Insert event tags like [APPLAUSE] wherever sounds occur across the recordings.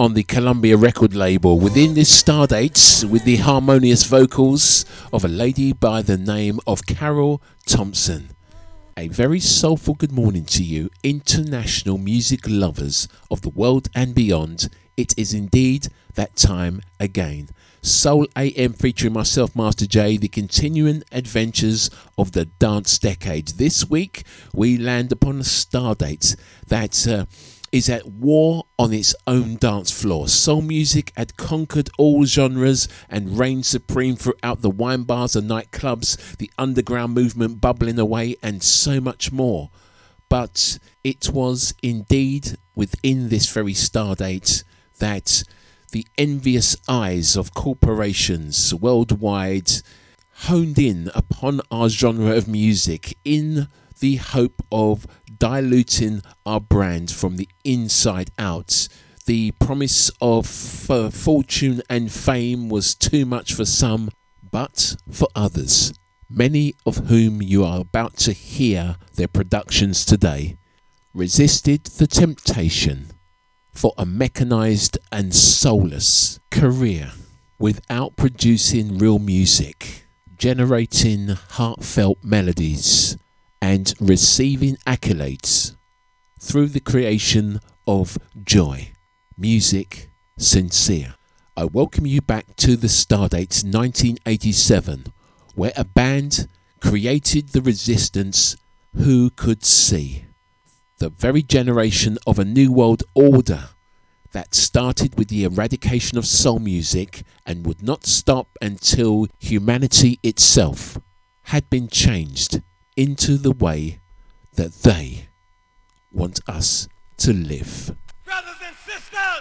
On the Columbia record label. Within this Stardates, with the harmonious vocals of a lady by the name of Carol Thompson. A very soulful good morning to you, international music lovers of the world and beyond. It is indeed that time again. Soul AM featuring myself, Master J, the continuing adventures of the dance decade. This week, we land upon a star date that. Uh, is at war on its own dance floor. Soul music had conquered all genres and reigned supreme throughout the wine bars and nightclubs, the underground movement bubbling away, and so much more. But it was indeed within this very stardate that the envious eyes of corporations worldwide honed in upon our genre of music in the hope of diluting our brand from the inside out. The promise of uh, fortune and fame was too much for some, but for others, many of whom you are about to hear their productions today, resisted the temptation for a mechanized and soulless career without producing real music, generating heartfelt melodies and receiving accolades through the creation of joy, music, sincere. I welcome you back to the Stardates 1987, where a band created the resistance who could see. The very generation of a new world order that started with the eradication of soul music and would not stop until humanity itself had been changed into the way that they want us to live. Brothers and sisters,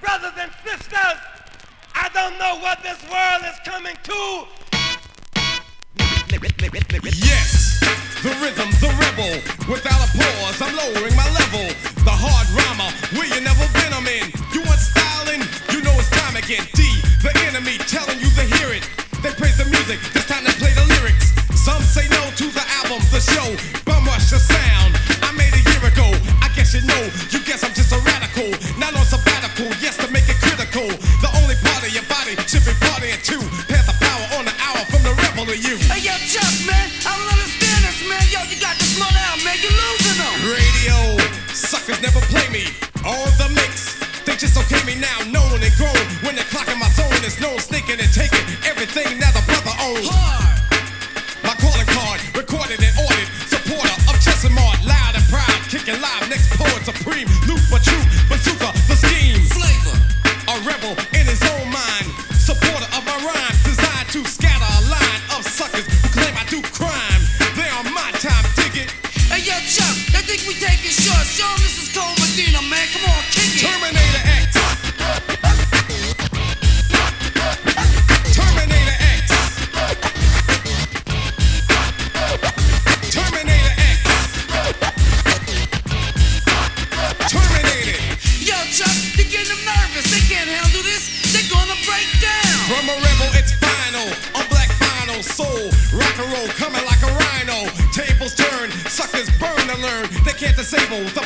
brothers and sisters, I don't know what this world is coming to. Yes, the rhythm, the rebel. Without a pause, I'm lowering my level. The hard rhymer, where you never been, I'm in. You want styling? You know it's time again. D, the enemy, telling you to hear it. They praise the music, it's time to play the lyrics. Some say no to the album, the show, bum rush the sound. I made a year ago, I guess you know. You guess I'm just a radical, not on sabbatical. Yes, to make it critical. The only part of your body should be partying too. Pass the power on the hour from the rebel to you. Hey yo, Chuck, man, I don't understand this, man. Yo, you got this money out, man. you're losing them. Radio suckers never play me. On the mix. They just okay me now, known and grown. When they're clocking my zone, it's known, sneaking and taking everything that the brother owns. Hard. My calling card, recorded and ordered. Supporter of Chester Mart, loud and proud. Kicking live, next poet supreme. From a rebel, it's final. On black vinyl, soul, rock and roll, coming like a rhino. Tables turn, suckers burn to learn. They can't disable the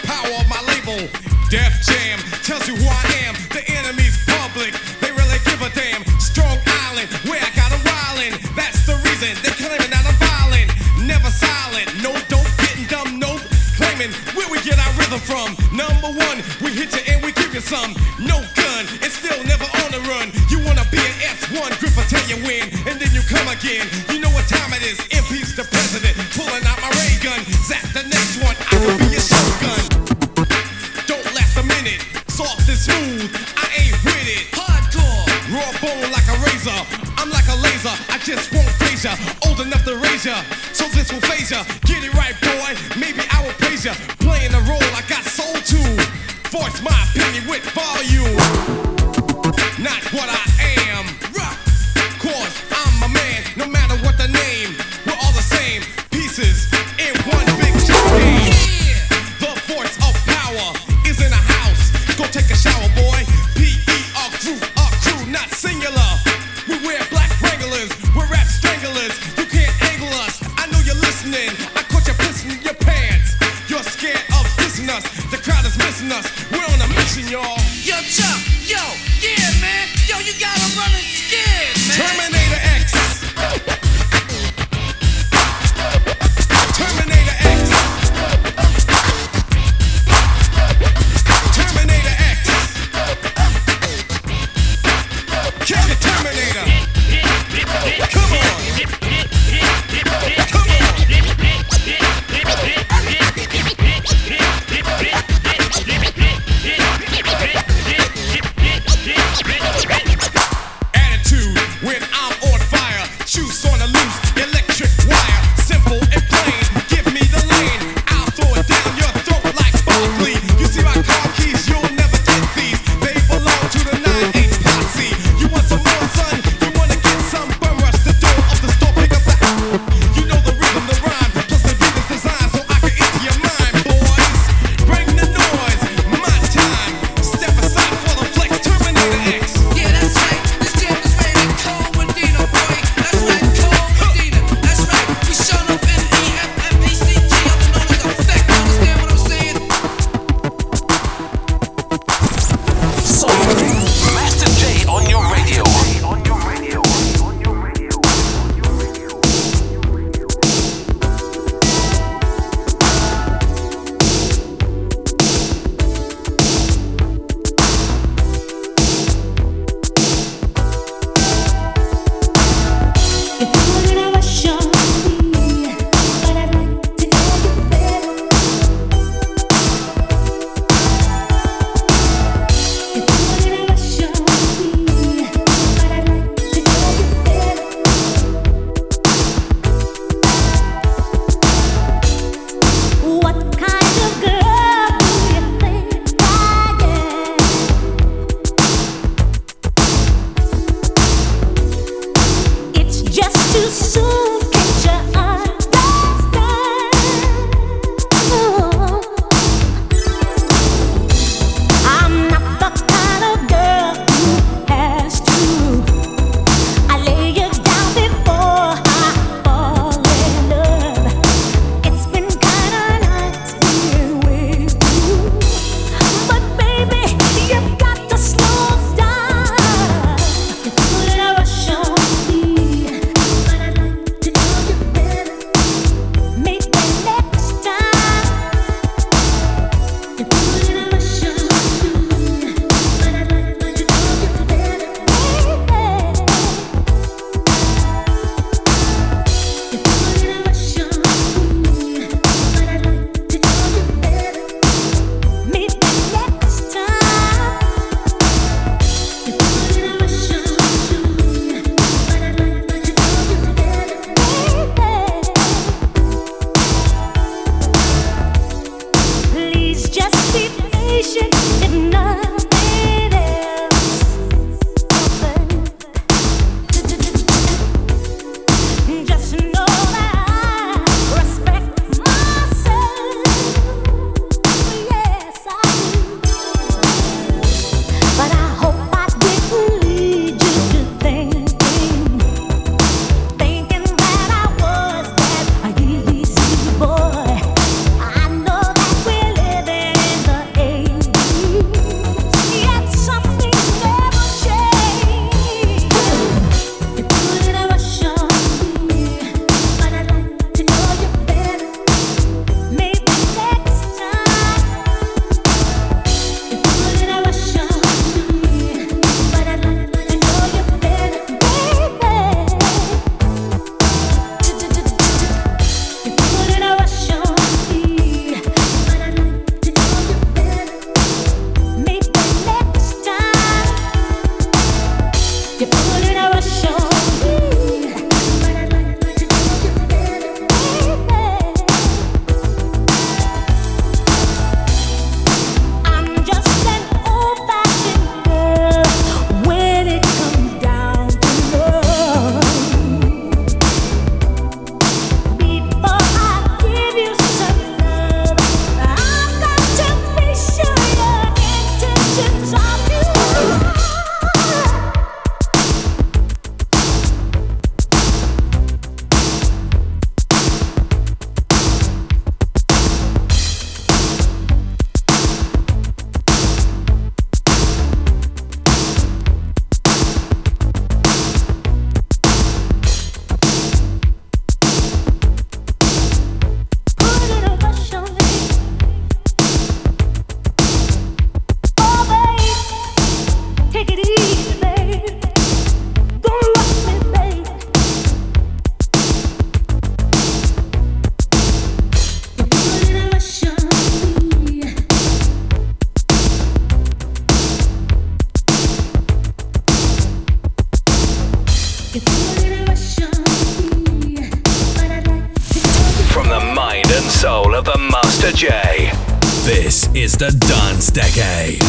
decade.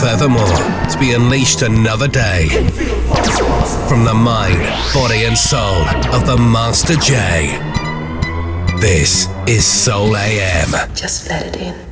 Furthermore to be unleashed another day. From the mind, body, and soul of the Master J. This is Soul AM. Just let it in.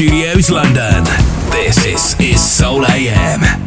Studios, London. This is, Soul AM.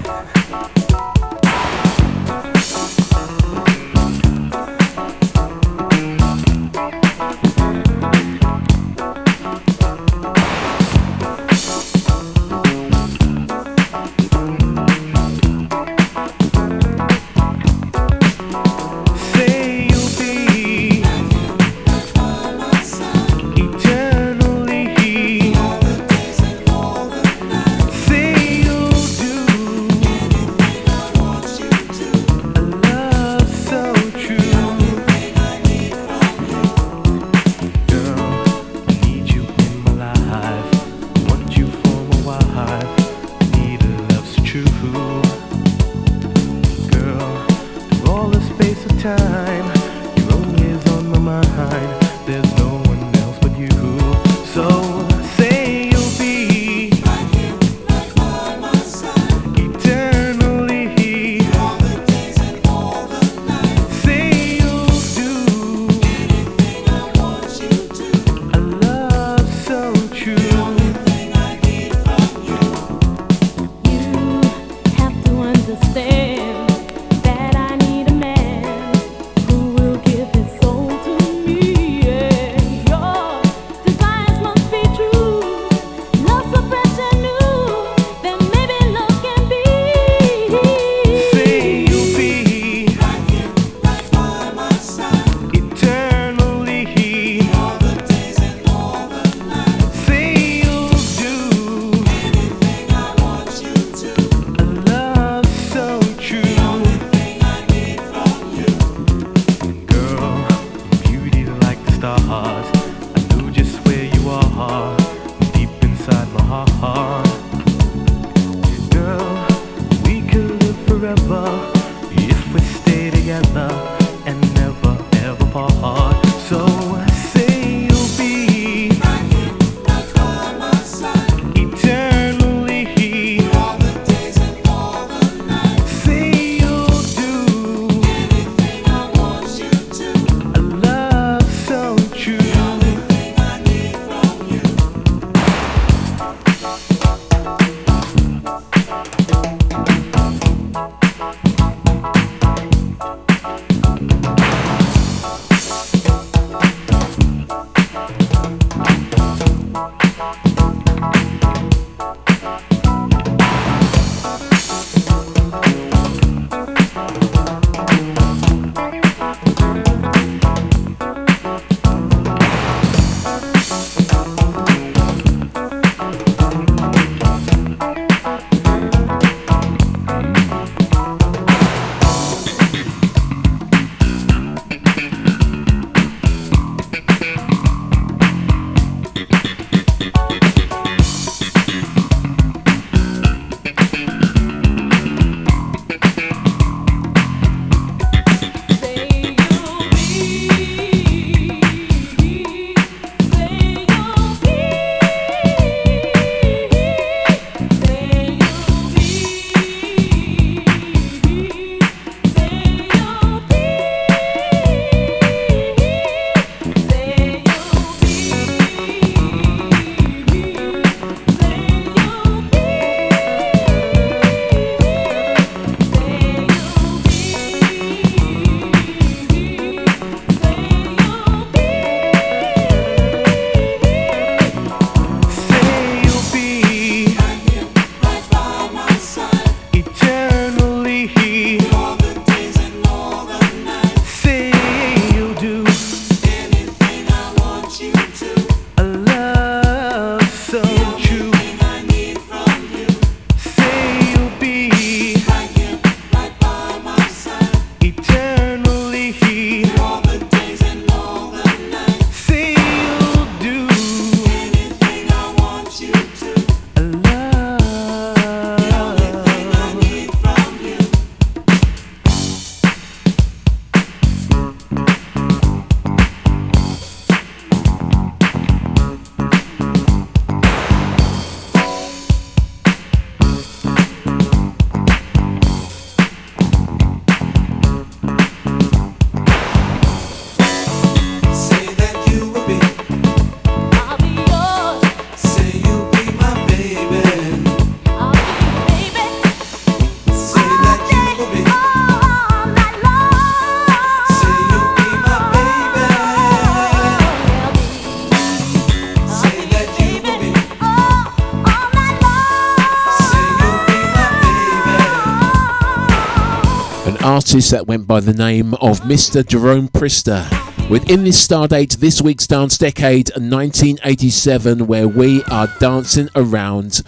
Artist that went by the name of Mr. Jerome Prister. Within this star date, this week's dance decade, 1987, where we are dancing around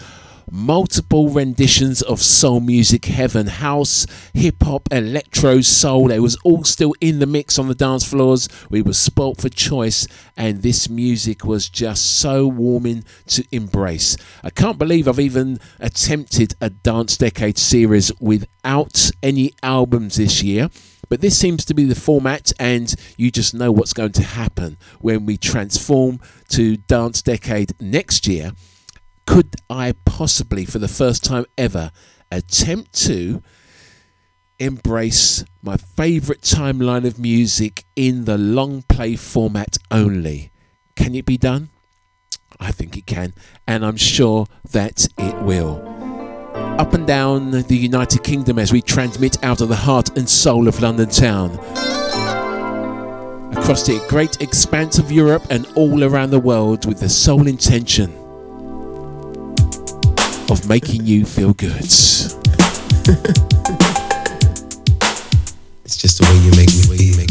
multiple renditions of soul music heaven house hip hop electro soul. They was all still in the mix on the dance floors. We were spoilt for choice and this music was just so warming to embrace. I can't believe i've even attempted a dance decade series without any albums this year but this seems to be the format, and you just know what's going to happen when we transform to Dance Decade next year could I possibly, for the first time ever, attempt to embrace my favourite timeline of music in the long play format only? Can it be done? I think it can, and I'm sure that it will. Up and down the United Kingdom as we transmit out of the heart and soul of London town. Across the great expanse of Europe and all around the world with the sole intention of making you feel good. [LAUGHS] it's just the way you make me feel.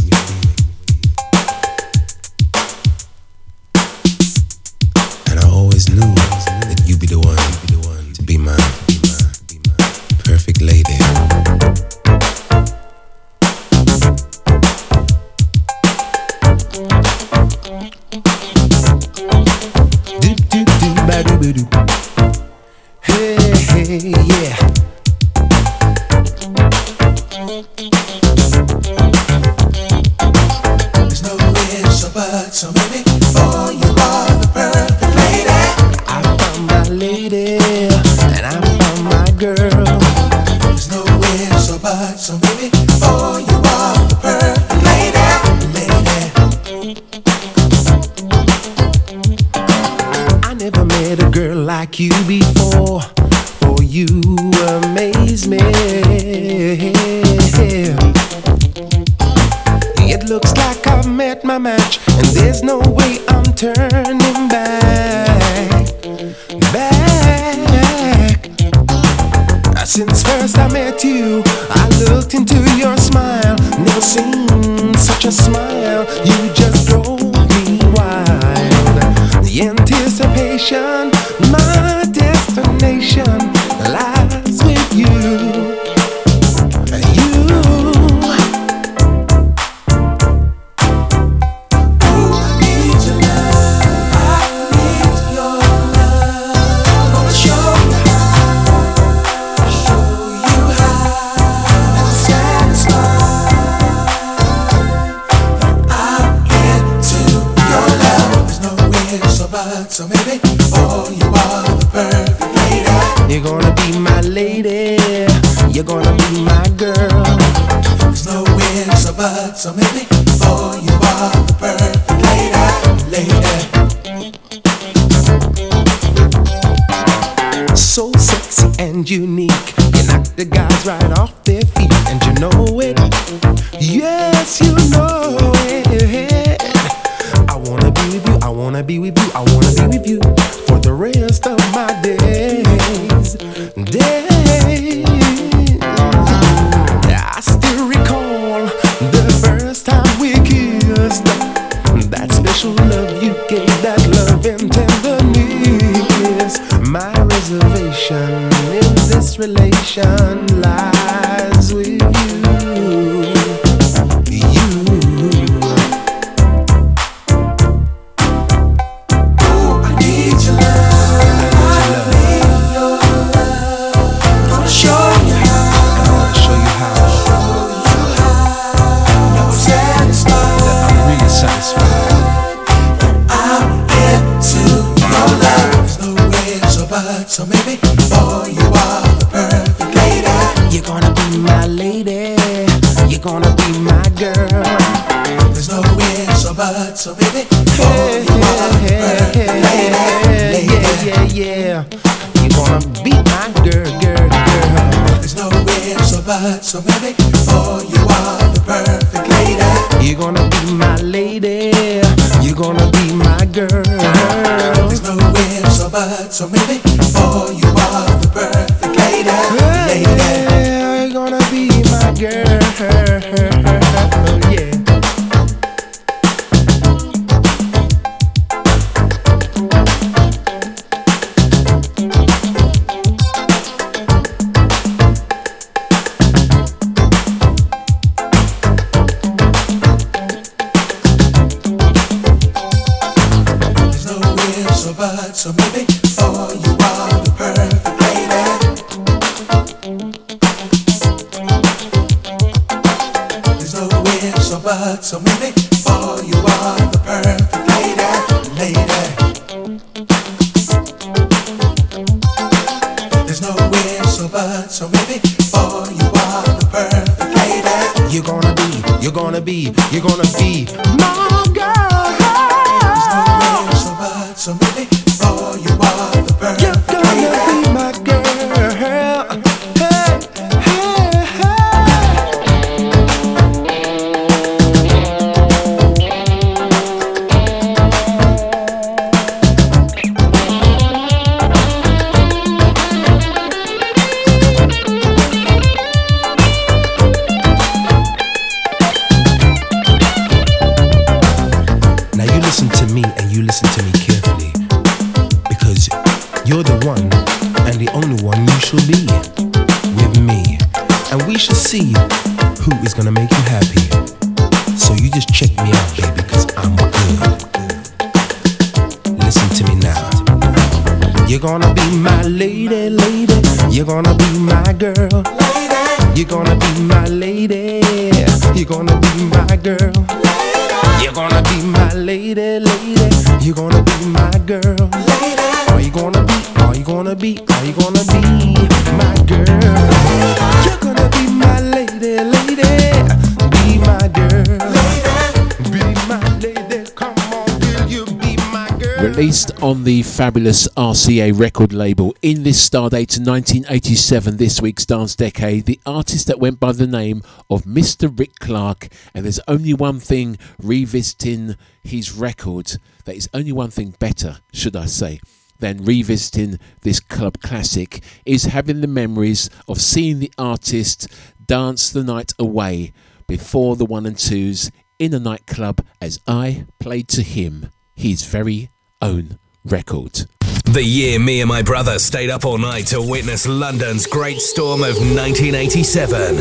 Fabulous RCA record label in this stardate 1987, this week's dance decade, the artist that went by the name of Mr. Rick Clarke. And there's only one thing revisiting his record, that is only one thing better, should I say, than revisiting this club classic, is having the memories of seeing the artist dance the night away before the one and twos in a nightclub as I played to him his very own record. The year me and my brother stayed up all night to witness London's great storm of 1987.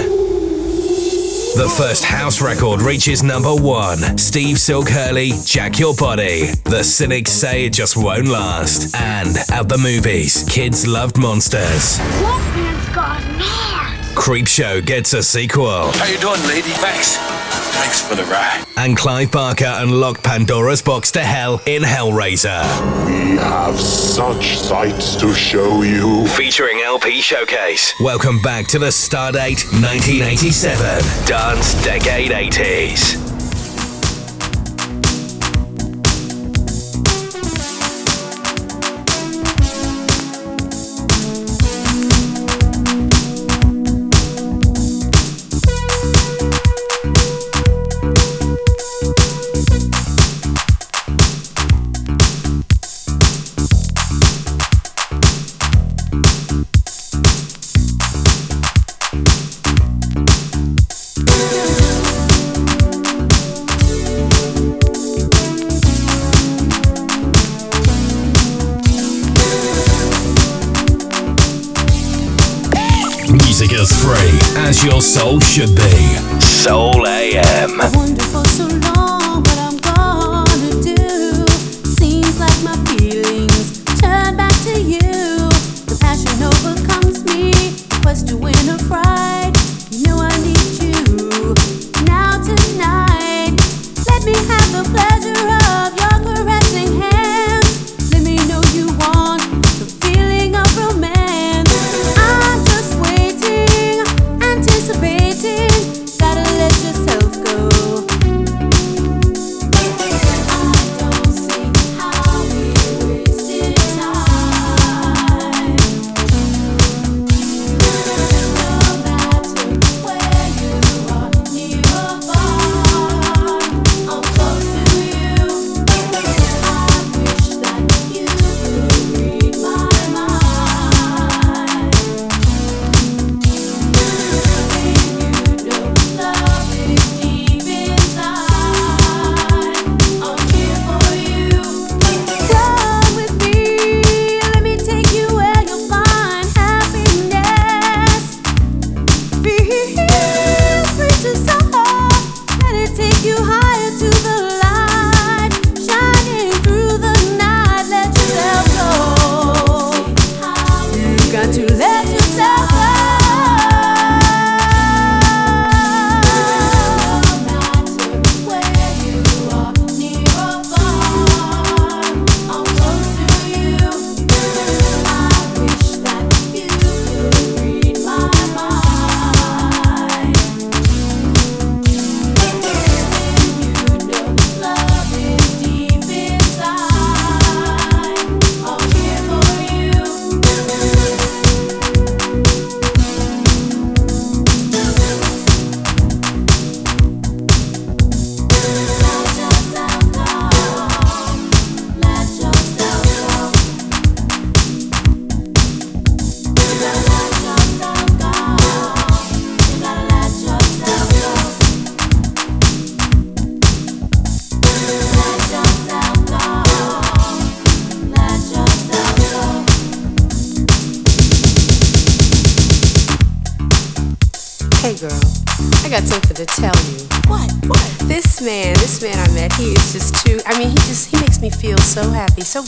The first house record reaches number one. Steve Silk Hurley, Jack Your Body. The cynics say it just won't last. And at the movies, kids loved monsters. Wolfman's got nards. Creepshow gets a sequel. How you doing, lady? Thanks. Thanks for the ride. And Clive Barker unlocked Pandora's box to hell in Hellraiser. We have such sights to show you. Featuring LP Showcase. Welcome back to the Stardate 1987 Dance Decade 80s. Soul should be. Soul AM. So happy, so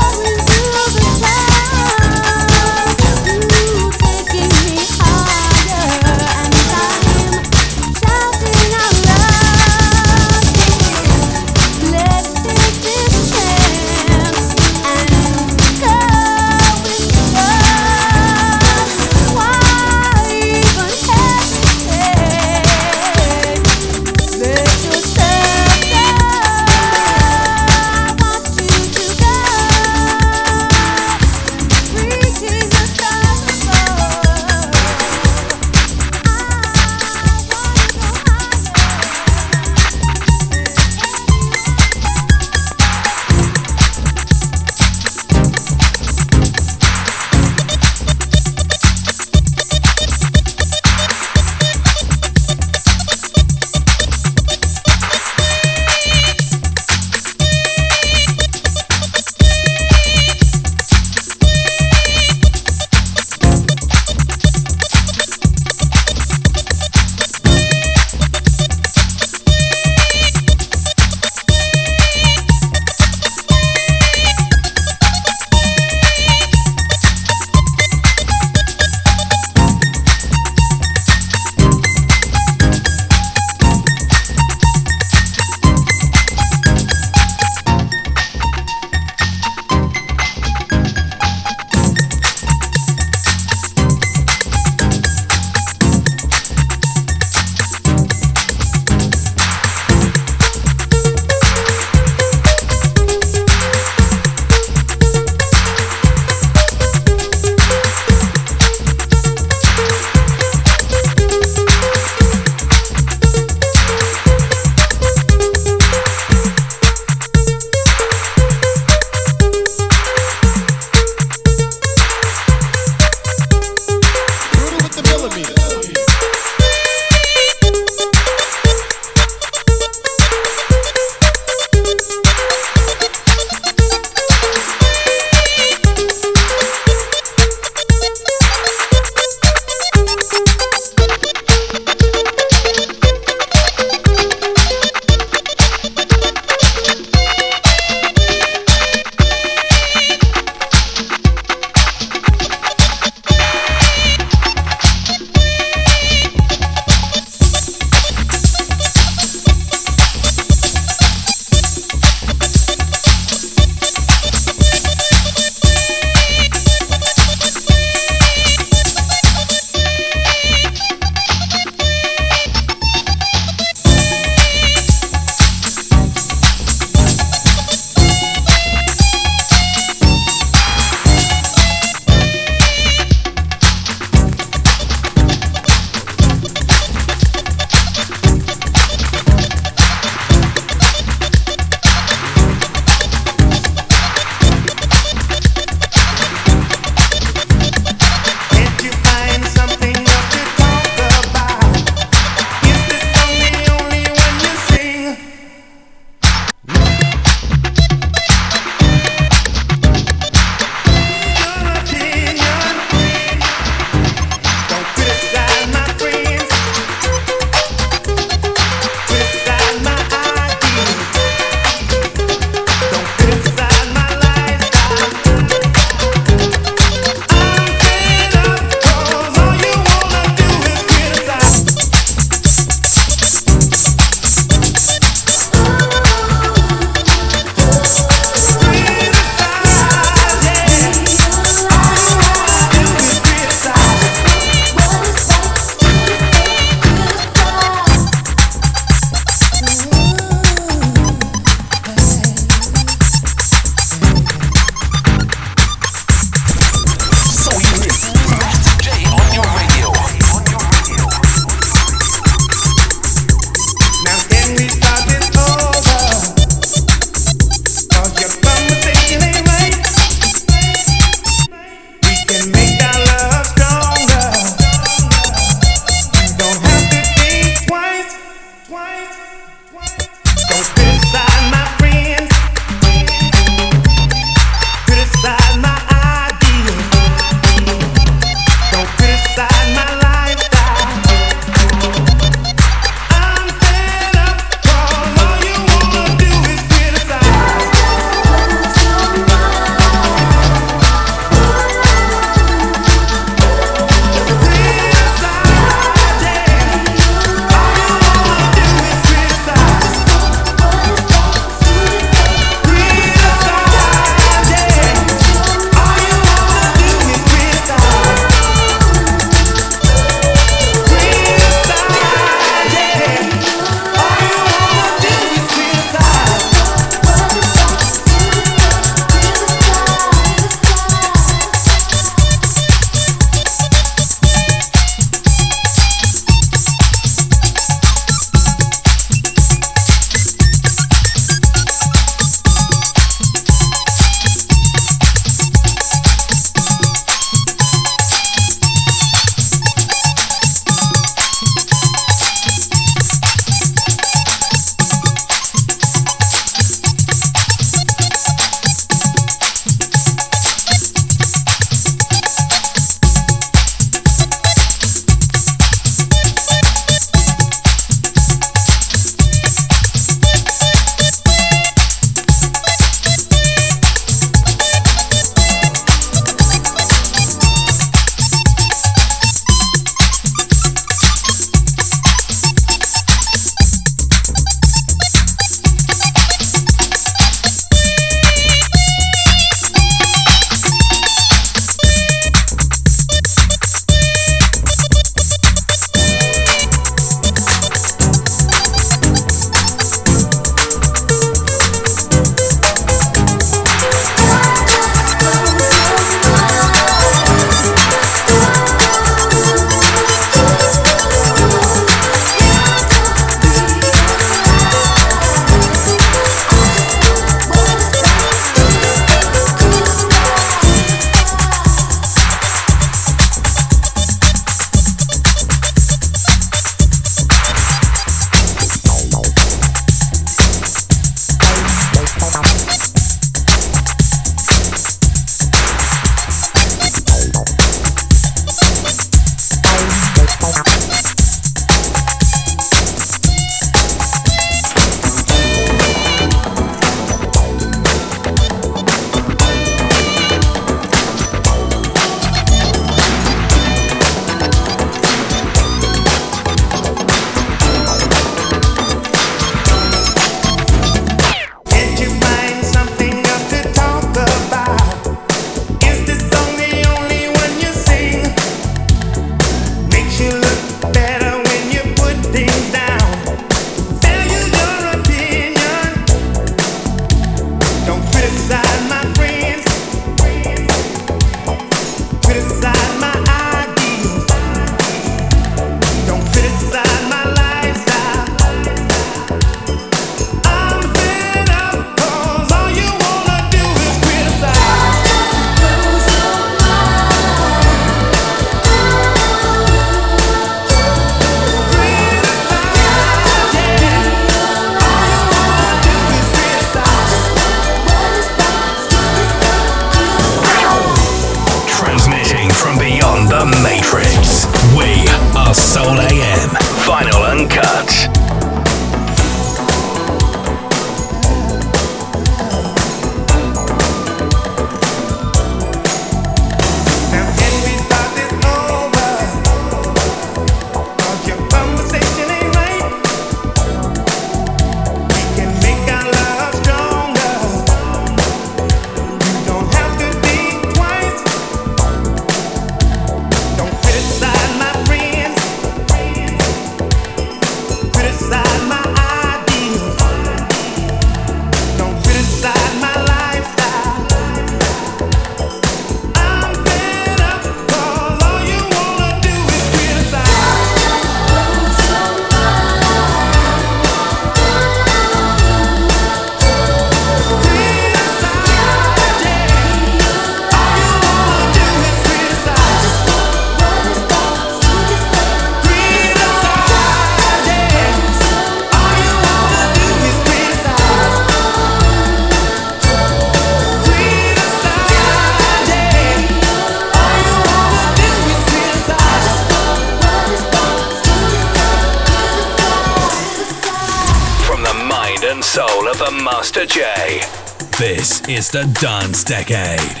The Dance Decade.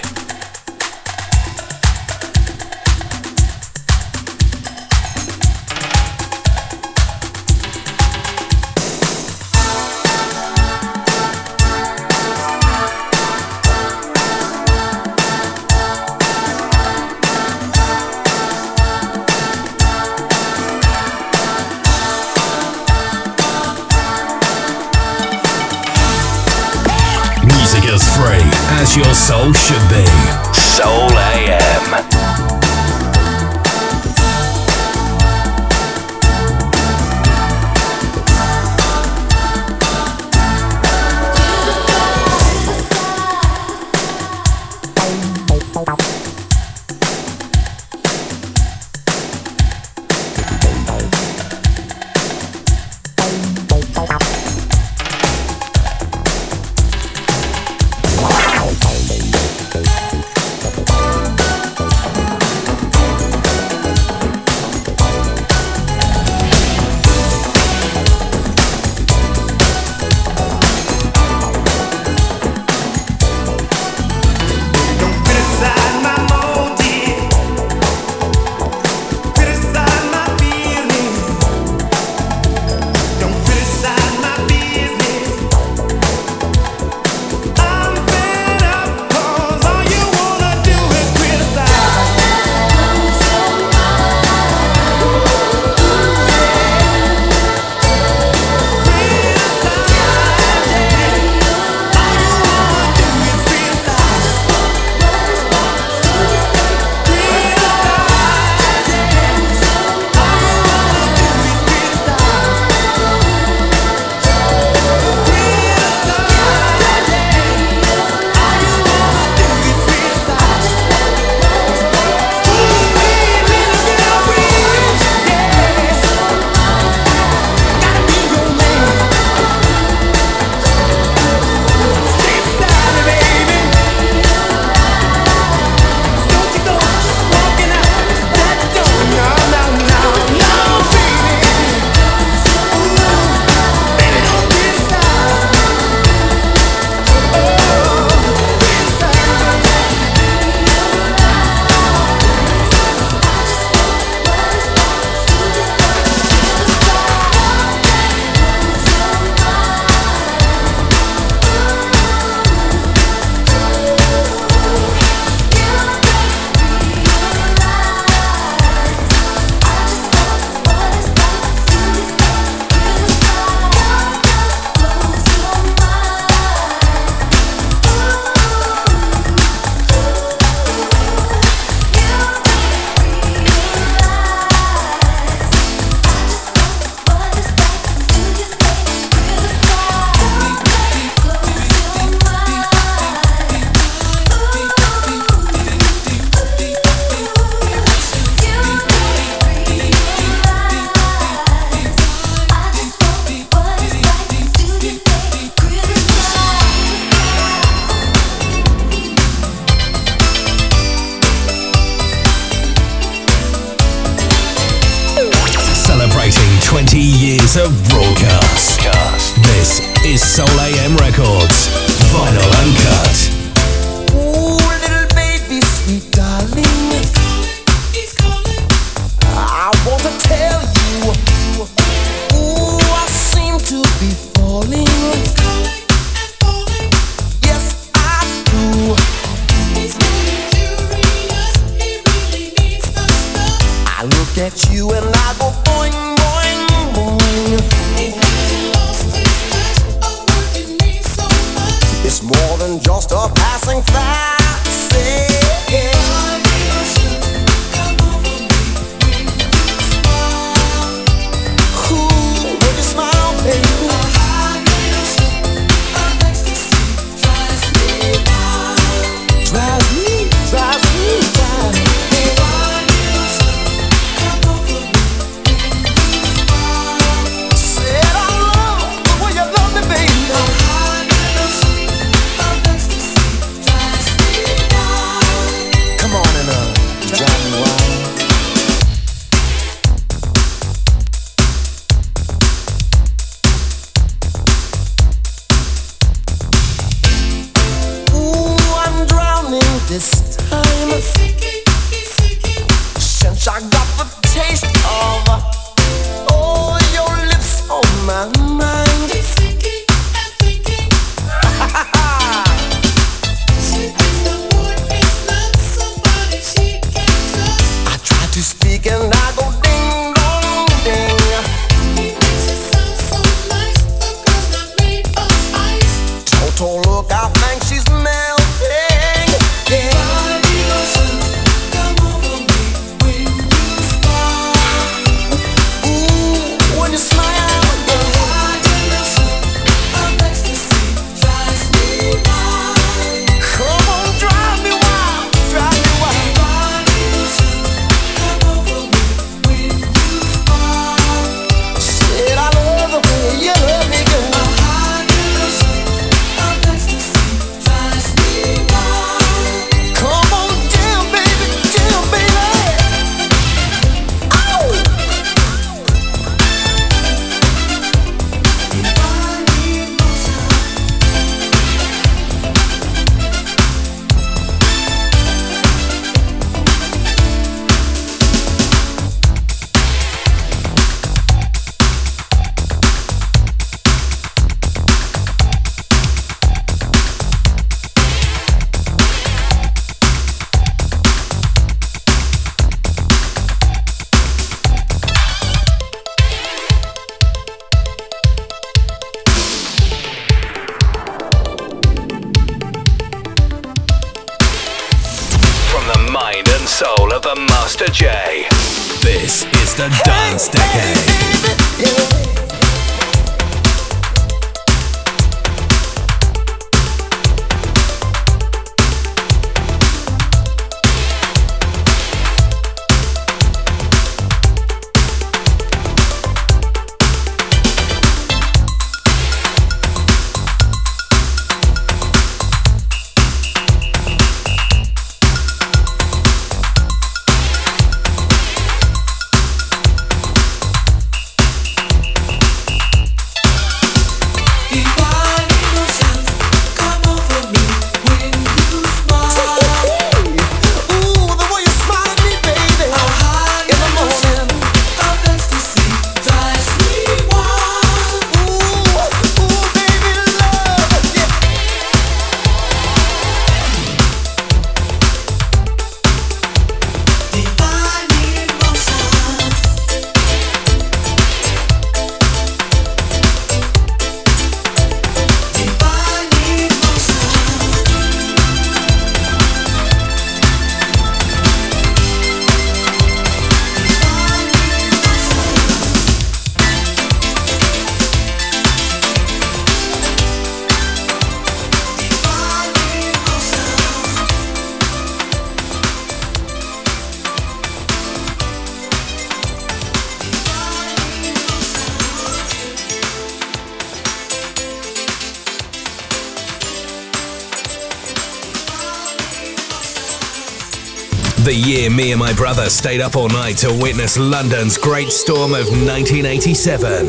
Me and my brother stayed up all night to witness London's Great Storm of 1987.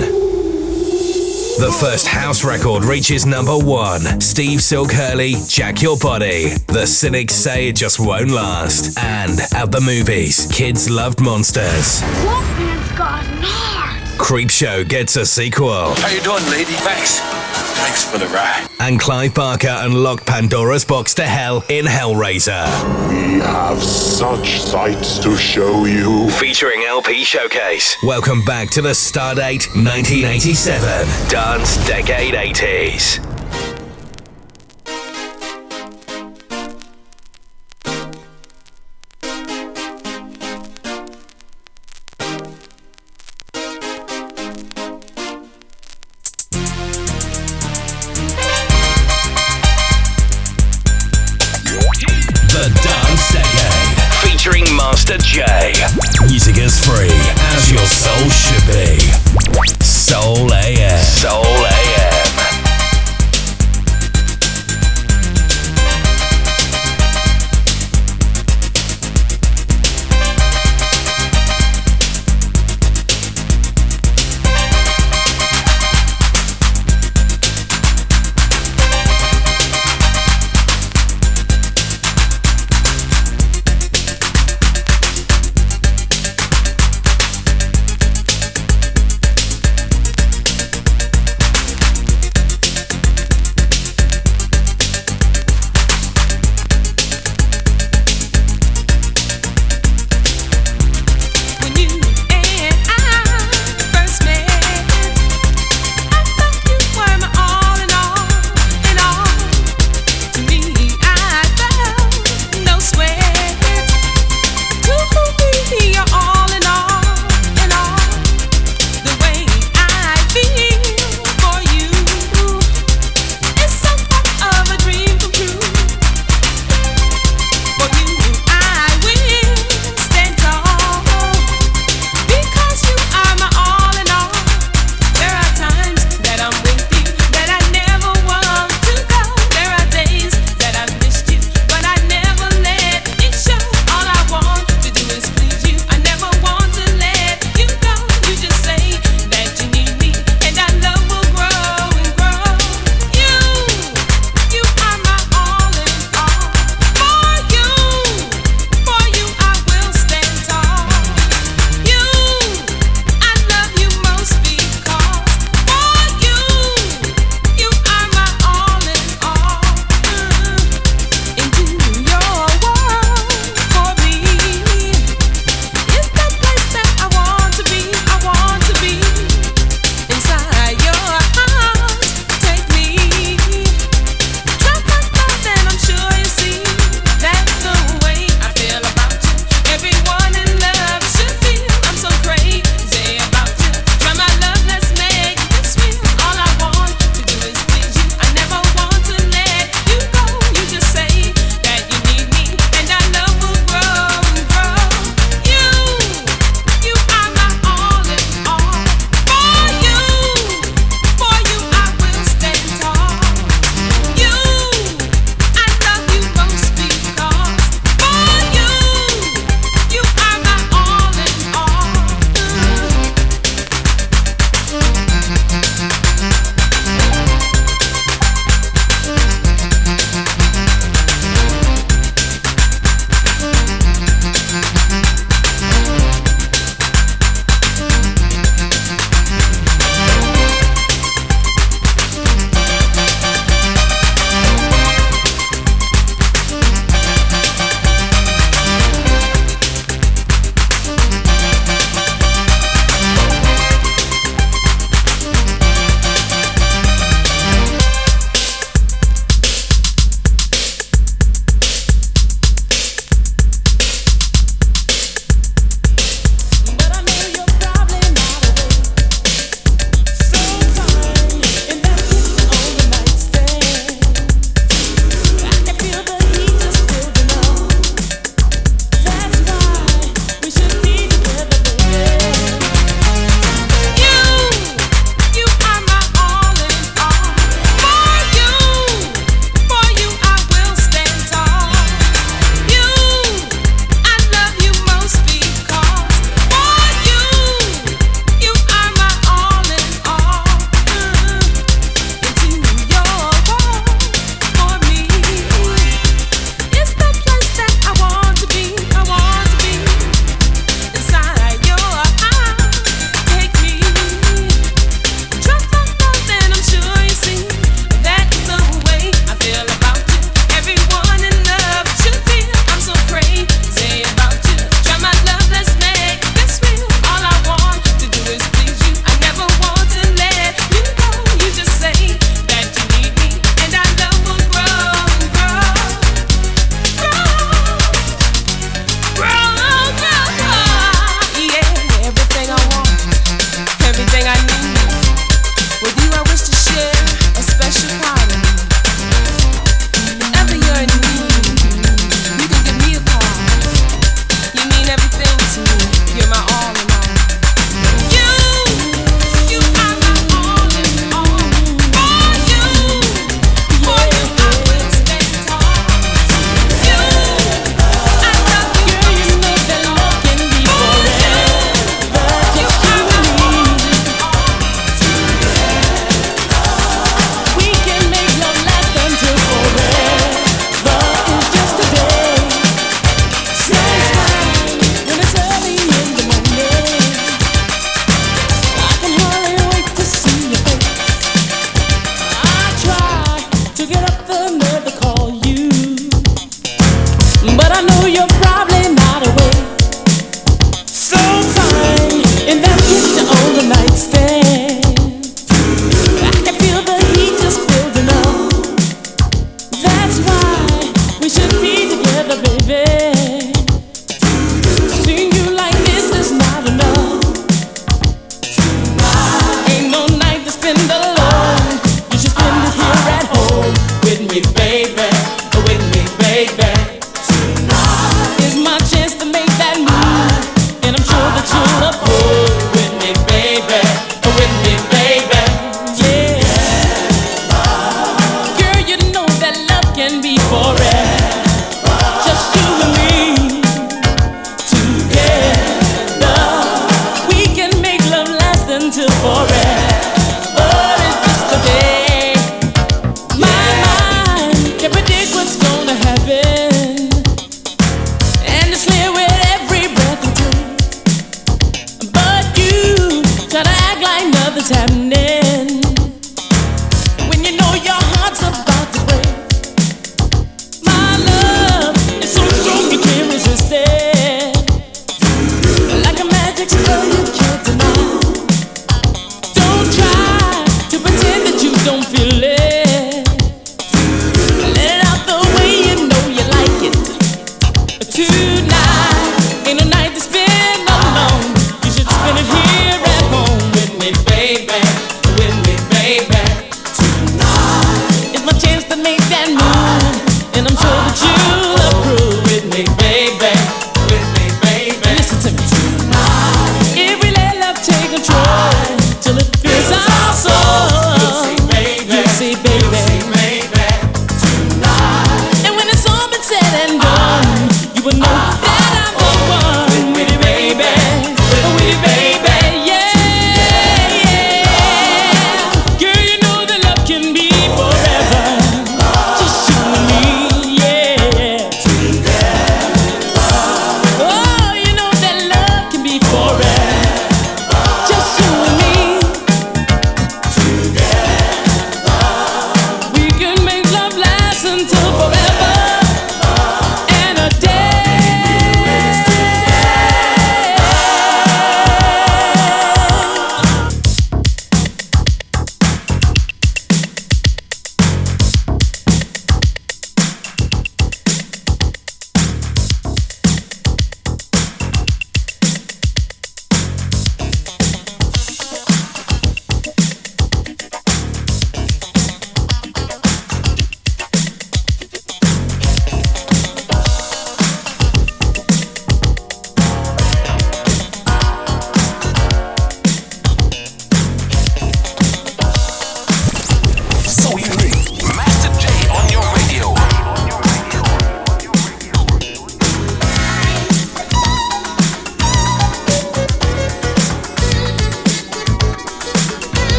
The first house record reaches number one. Steve Silk Hurley, Jack Your Body. The cynics say it just won't last. And at the movies, kids loved monsters. Wolfman's got nards. Creepshow gets a sequel. How you doing, lady? Thanks. Thanks for the ride. And Clive Barker unlocked Pandora's box to hell in Hellraiser. We have such sights to show you. Featuring LP Showcase. Welcome back to the Stardate 1987 Dance Decade 80s.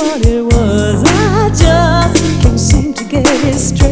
Am I still the one?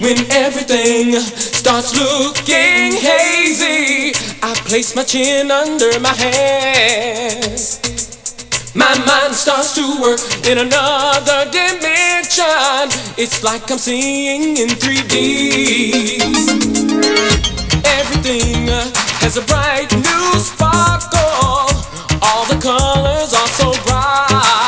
when everything starts looking hazy, i Place my chin under my head. My mind starts to work in another dimension. It's like I'm seeing in 3D. Everything has a bright new sparkle. All the colors are so bright.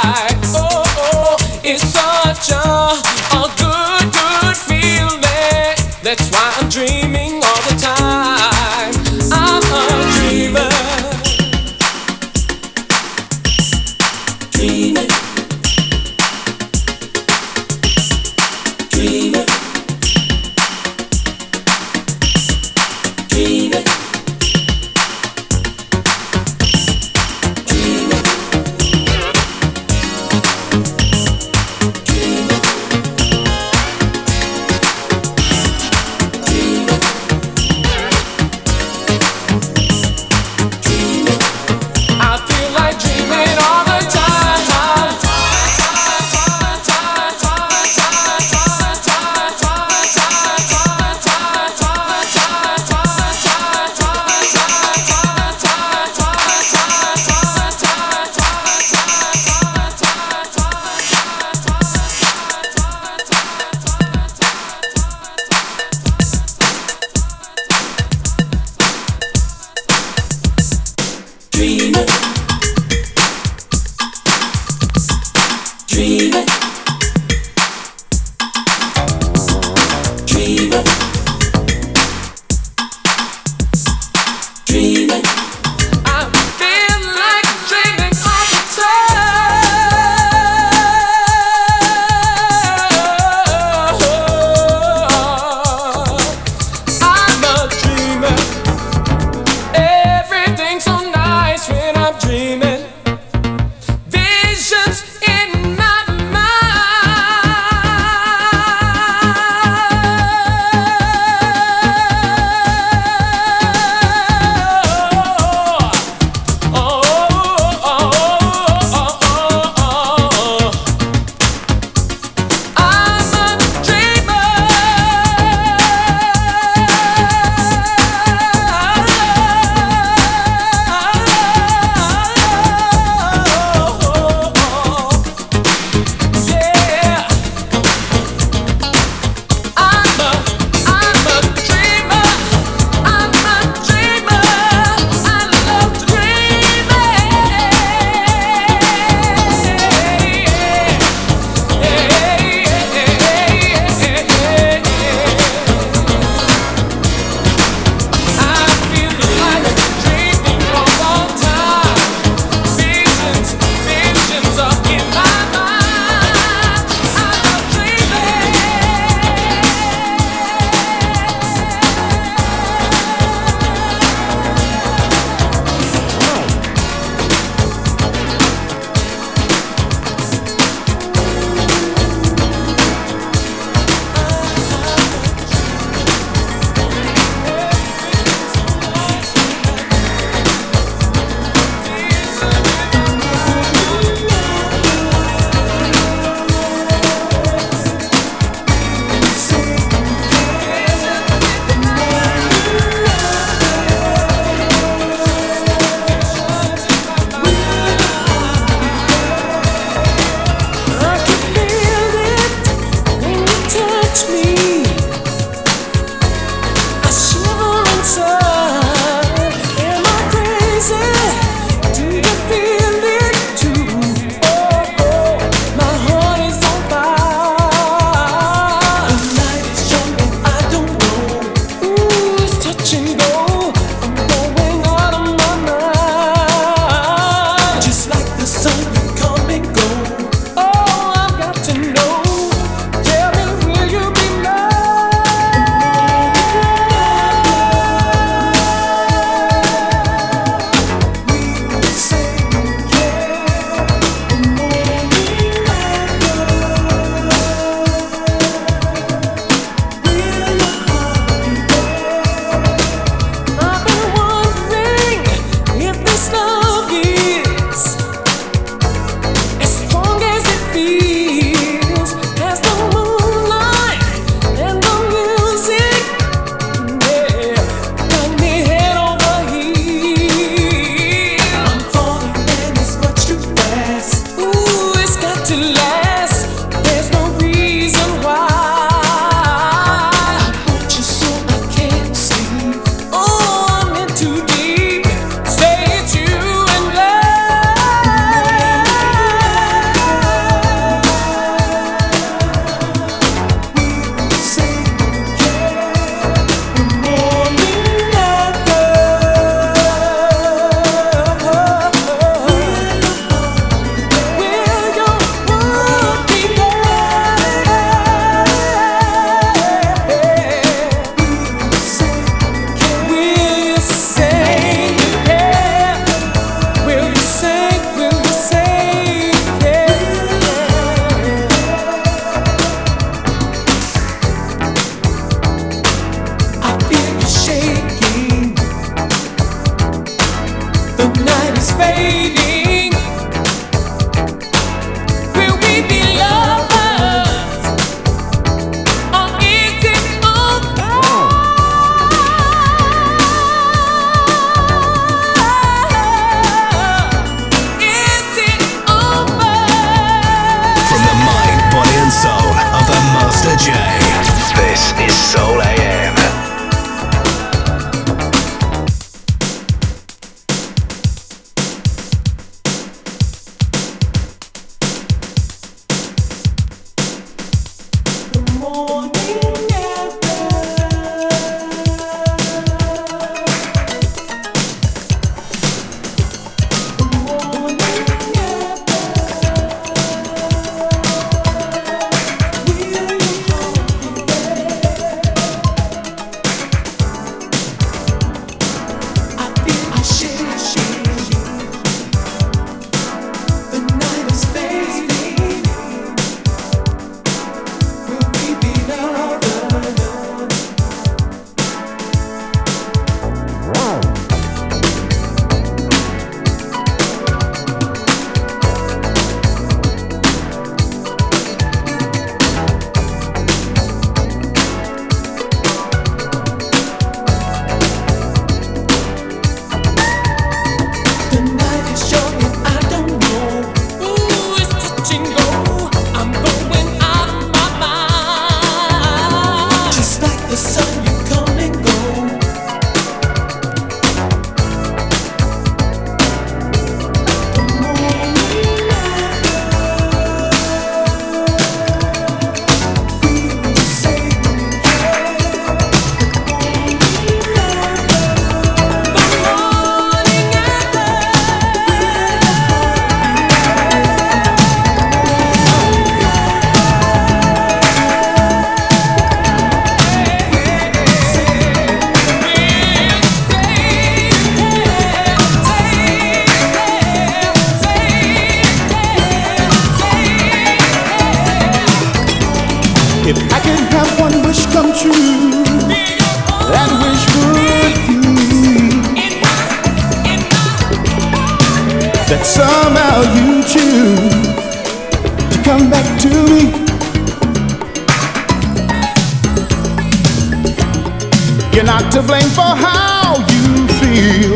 to blame for how you feel.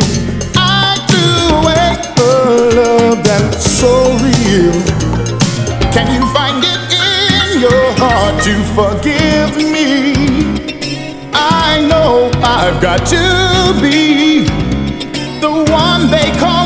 I do away a love that's so real. Can you find it in your heart to forgive me? I know I've got to be the one they call.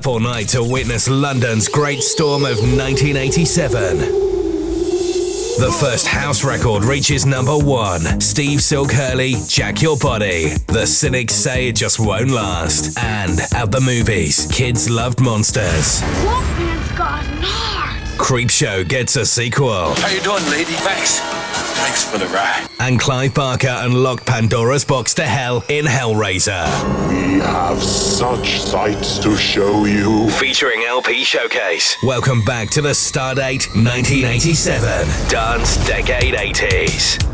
Up all night to witness London's Great Storm of 1987. The first house record reaches number one. Steve Silk Hurley, Jack Your Body. The cynics say it just won't last. And at the movies, kids loved monsters. Wolfman's got Creepshow gets a sequel. How you doing, lady? Thanks. Thanks for the ride. And Clive Barker unlocked Pandora's box to hell in Hellraiser. We have such sights to show you. Featuring LP Showcase. Welcome back to the Stardate 1987 Dance Decade 80s.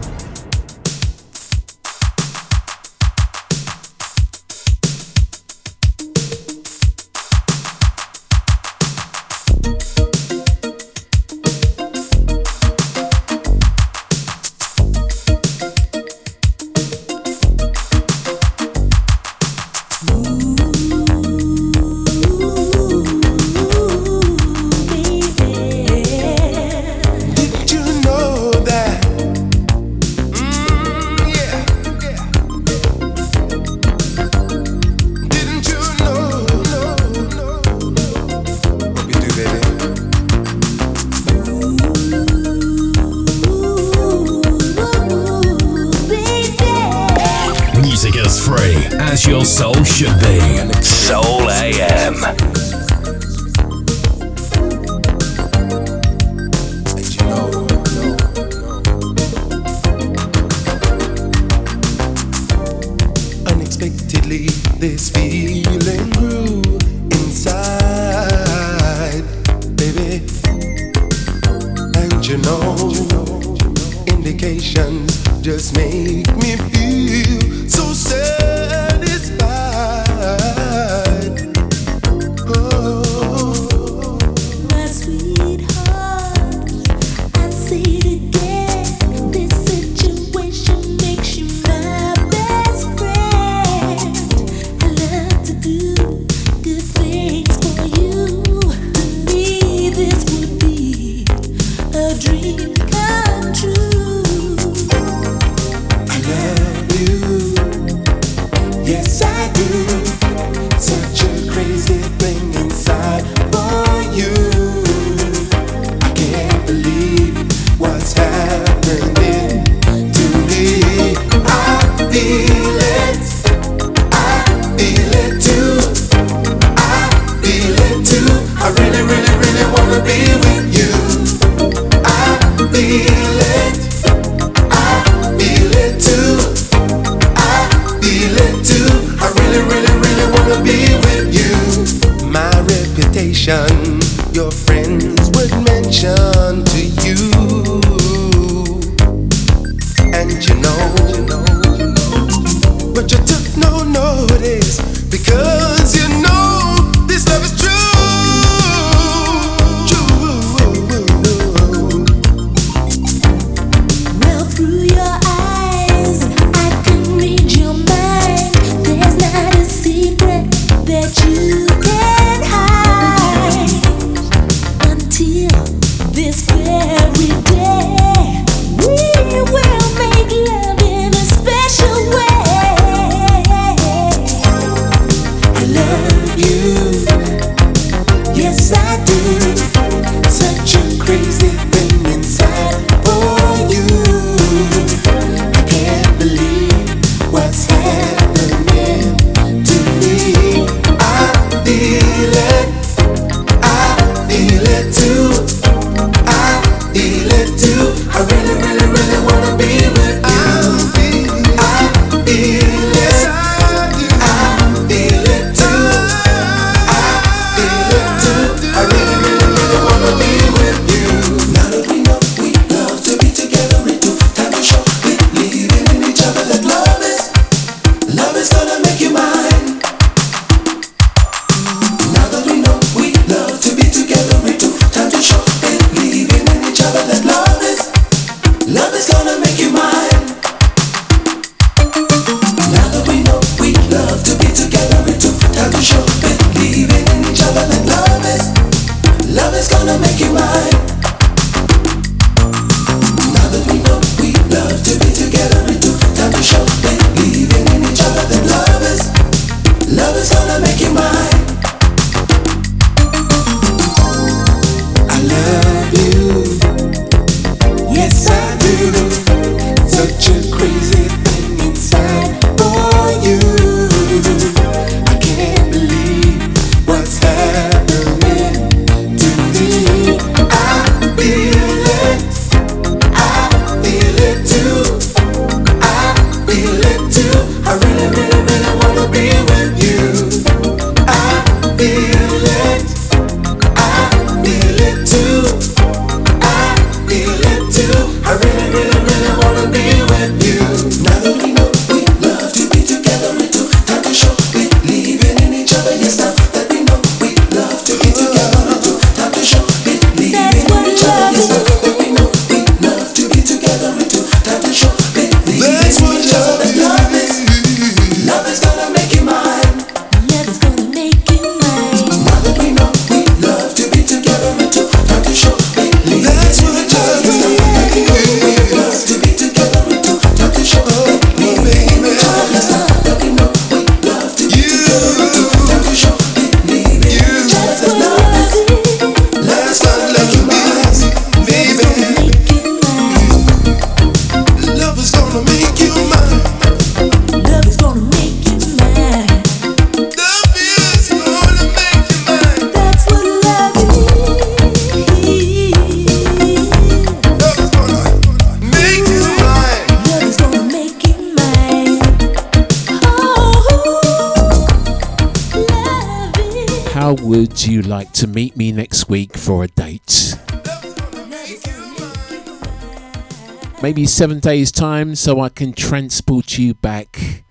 Maybe seven days' time so I can transport you back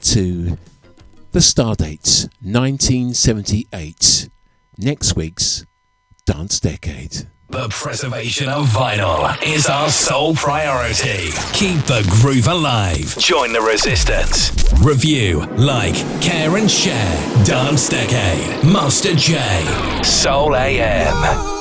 to the star Stardate 1978, next week's Dance Decade. The preservation of vinyl is our sole priority. Keep the groove alive. Join the resistance. Review, like, care and share. Dance Decade. Master J. Soul AM.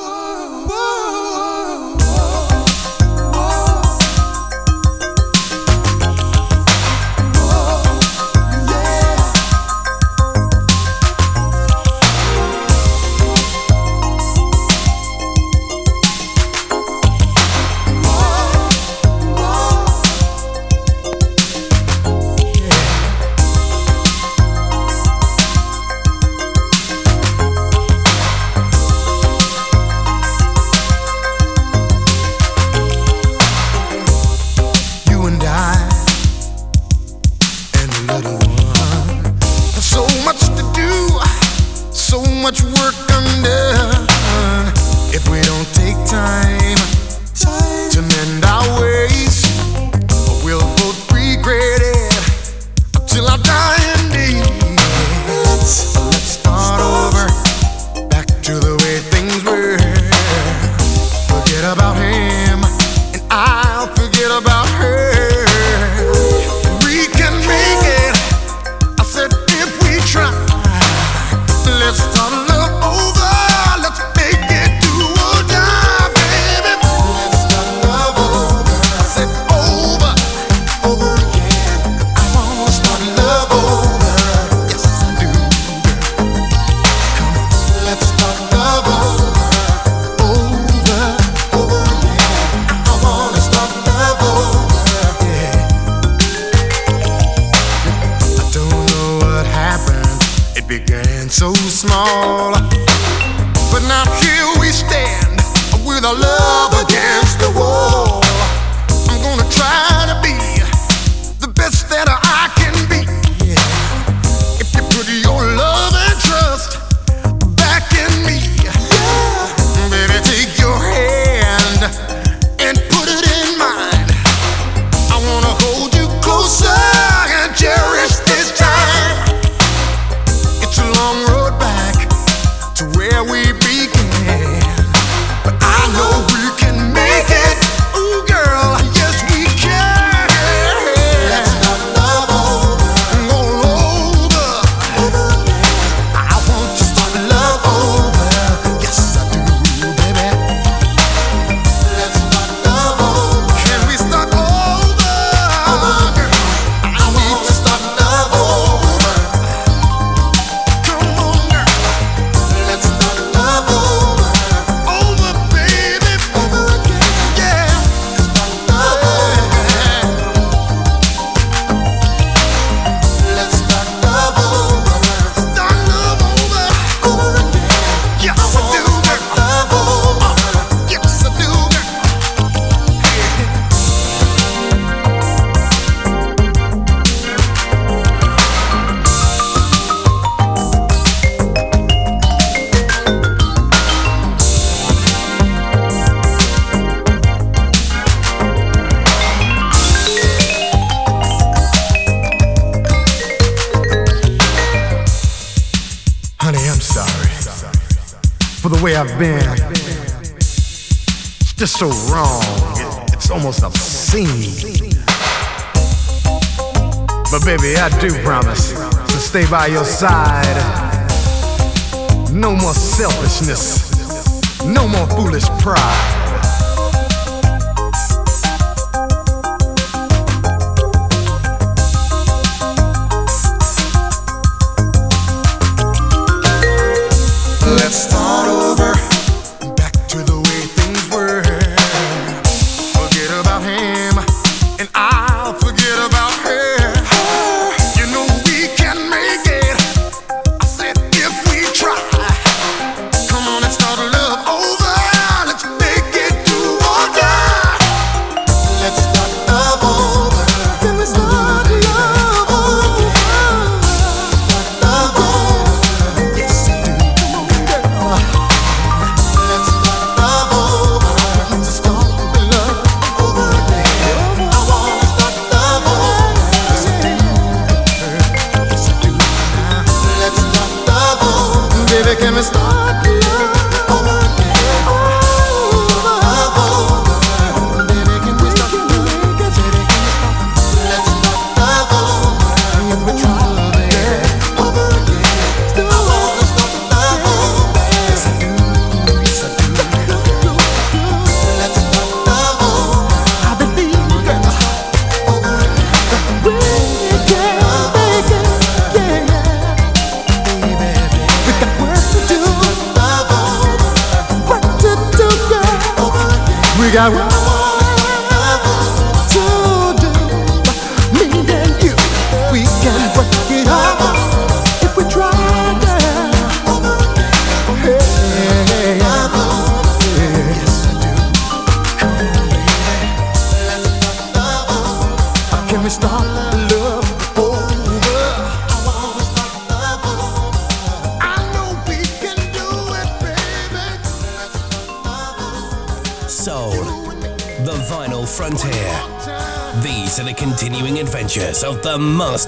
By your side. No more selfishness. No more foolish pride.